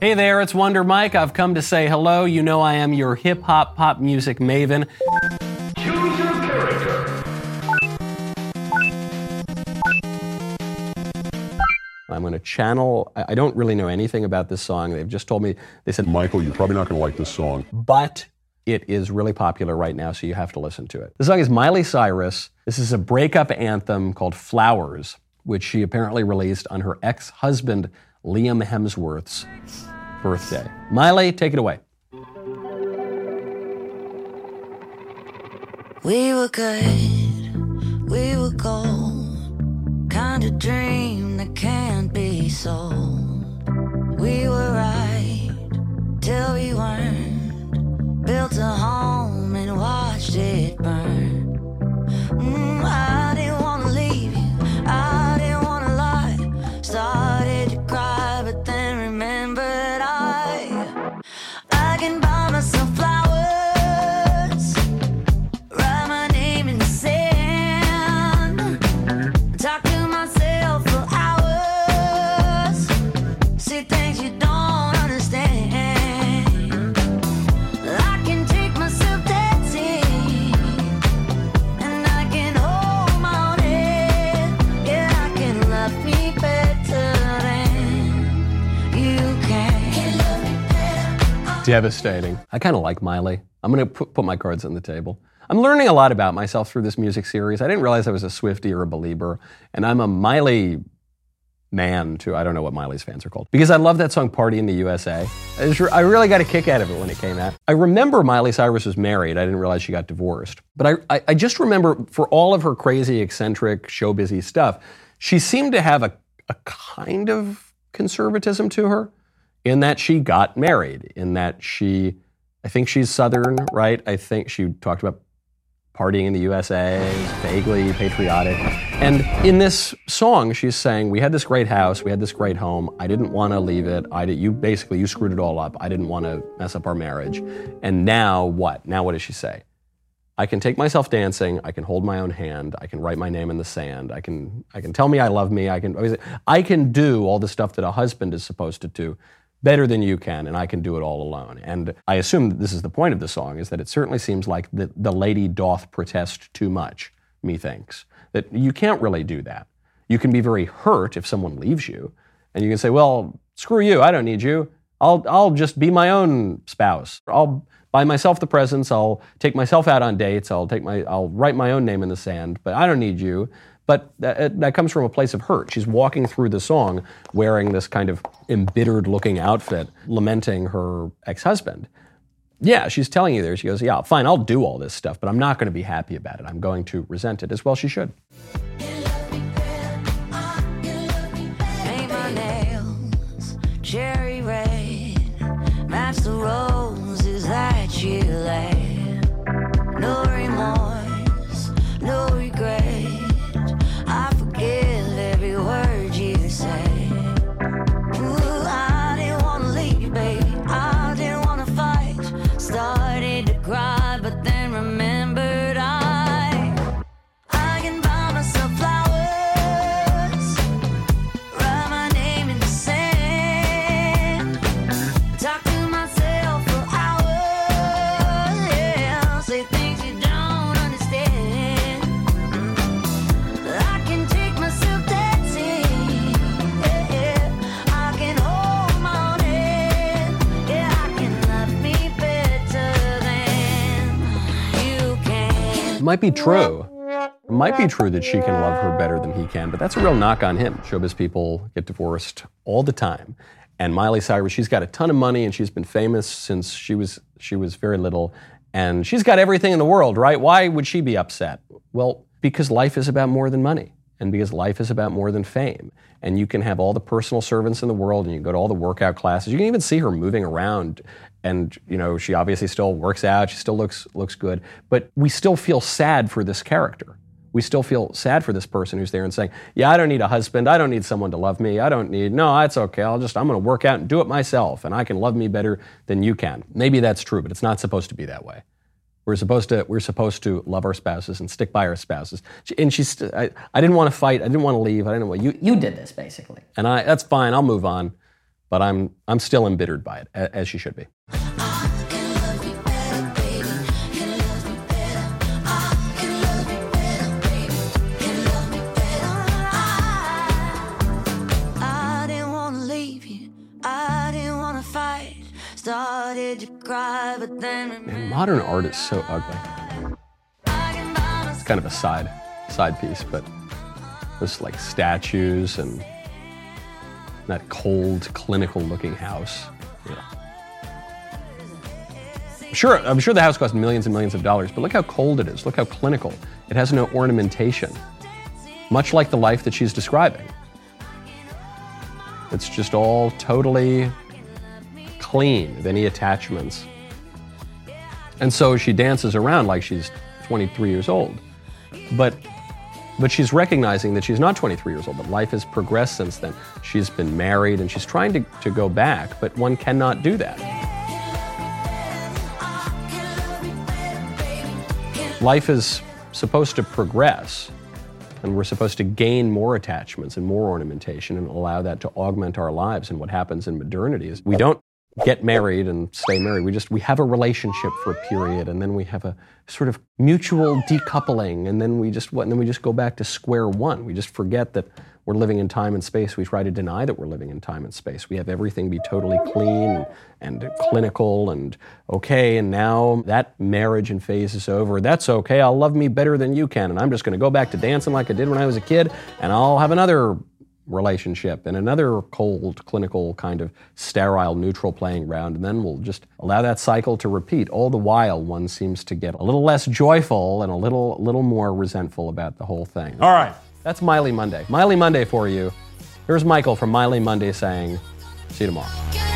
Hey there, it's Wonder Mike. I've come to say hello. You know I am your hip hop pop music maven. Choose your character. I'm going to channel. I I don't really know anything about this song. They've just told me, they said, Michael, you're probably not going to like this song. but it is really popular right now, so you have to listen to it. The song is Miley Cyrus. This is a breakup anthem called Flowers, which she apparently released on her ex husband, Liam Hemsworth's birthday. Miley, take it away. We were good, we were gold. Kind of dream that can't be sold. We were right till we weren't. Built a home and watched it burn. Devastating. I kind of like Miley. I'm going to put, put my cards on the table. I'm learning a lot about myself through this music series. I didn't realize I was a Swiftie or a believer, and I'm a Miley man too. I don't know what Miley's fans are called because I love that song "Party in the USA." I, re- I really got a kick out of it when it came out. I remember Miley Cyrus was married. I didn't realize she got divorced, but I, I, I just remember for all of her crazy, eccentric, show busy stuff, she seemed to have a, a kind of conservatism to her in that she got married, in that she, I think she's Southern, right? I think she talked about partying in the USA, vaguely patriotic. And in this song, she's saying, "We had this great house, we had this great home. I didn't want to leave it. I did. You basically you screwed it all up. I didn't want to mess up our marriage. And now what? Now what does she say? I can take myself dancing. I can hold my own hand. I can write my name in the sand. I can I can tell me I love me. I can I can do all the stuff that a husband is supposed to do better than you can, and I can do it all alone. And I assume that this is the point of the song, is that it certainly seems like the, the lady doth protest too much, methinks. That you can't really do that. You can be very hurt if someone leaves you, and you can say, well, screw you, I don't need you. I'll, I'll just be my own spouse. I'll buy myself the presents. I'll take myself out on dates. I'll take my, I'll write my own name in the sand. But I don't need you. But that, uh, that comes from a place of hurt. She's walking through the song wearing this kind of embittered-looking outfit, lamenting her ex-husband. Yeah, she's telling you there. She goes, "Yeah, fine, I'll do all this stuff, but I'm not going to be happy about it. I'm going to resent it as well. She should." Might be true. It might be true that she can love her better than he can, but that's a real knock on him. Showbiz people get divorced all the time. And Miley Cyrus, she's got a ton of money and she's been famous since she was she was very little. And she's got everything in the world, right? Why would she be upset? Well, because life is about more than money. And because life is about more than fame. And you can have all the personal servants in the world and you can go to all the workout classes. You can even see her moving around. And you know she obviously still works out. She still looks looks good. But we still feel sad for this character. We still feel sad for this person who's there and saying yeah i don't need a husband. I don't need someone to love me. I don't need no that's okay. I'll just i'm going to work out and do it myself. And i can love me better than you can. Maybe that's true but it's not supposed to be that way we're supposed to we're supposed to love our spouses and stick by our spouses She- and she's I, I didn't want to fight i didn't want to leave i didn't know want you You did this basically. and I that's fine. I'll move on. but I'm I'm still embittered by it, as she should be. Man, modern art is so ugly. It's kind of a side side piece, but there's like statues and that cold, clinical looking house. Yeah. Sure, I'm sure the house cost millions and millions of dollars, but look how cold it is. Look how clinical. It has no ornamentation, much like the life that she's describing. It's just all totally clean of any attachments. And so she dances around like she's 23 years old. But but she's recognizing that she's not 23 years old, but life has progressed since then. She's been married and she's trying to, to go back, but one cannot do that. Life is supposed to progress, and we're supposed to gain more attachments and more ornamentation and allow that to augment our lives. And what happens in modernity is we don't get married and stay married. We just we have a relationship for a period, and then we have a sort of mutual decoupling, and then we just what, and then we just go back to square one. We just forget that we're living in time and space. We try to deny that we're living in time and space. We have everything be totally clean and clinical and okay, and now that marriage and phase is over. That's okay. I'll love me better than you can, and I'm just going to go back to dancing like I did when I was a kid, and I'll have another relationship and another cold, clinical, kind of sterile, neutral playing ground, and then we'll just allow that cycle to repeat. All the while, one seems to get a little less joyful and a little, little more resentful about the whole thing. All right, that's Miley Monday. Miley Monday for you. Here's Michael from Miley Monday saying, "See you tomorrow."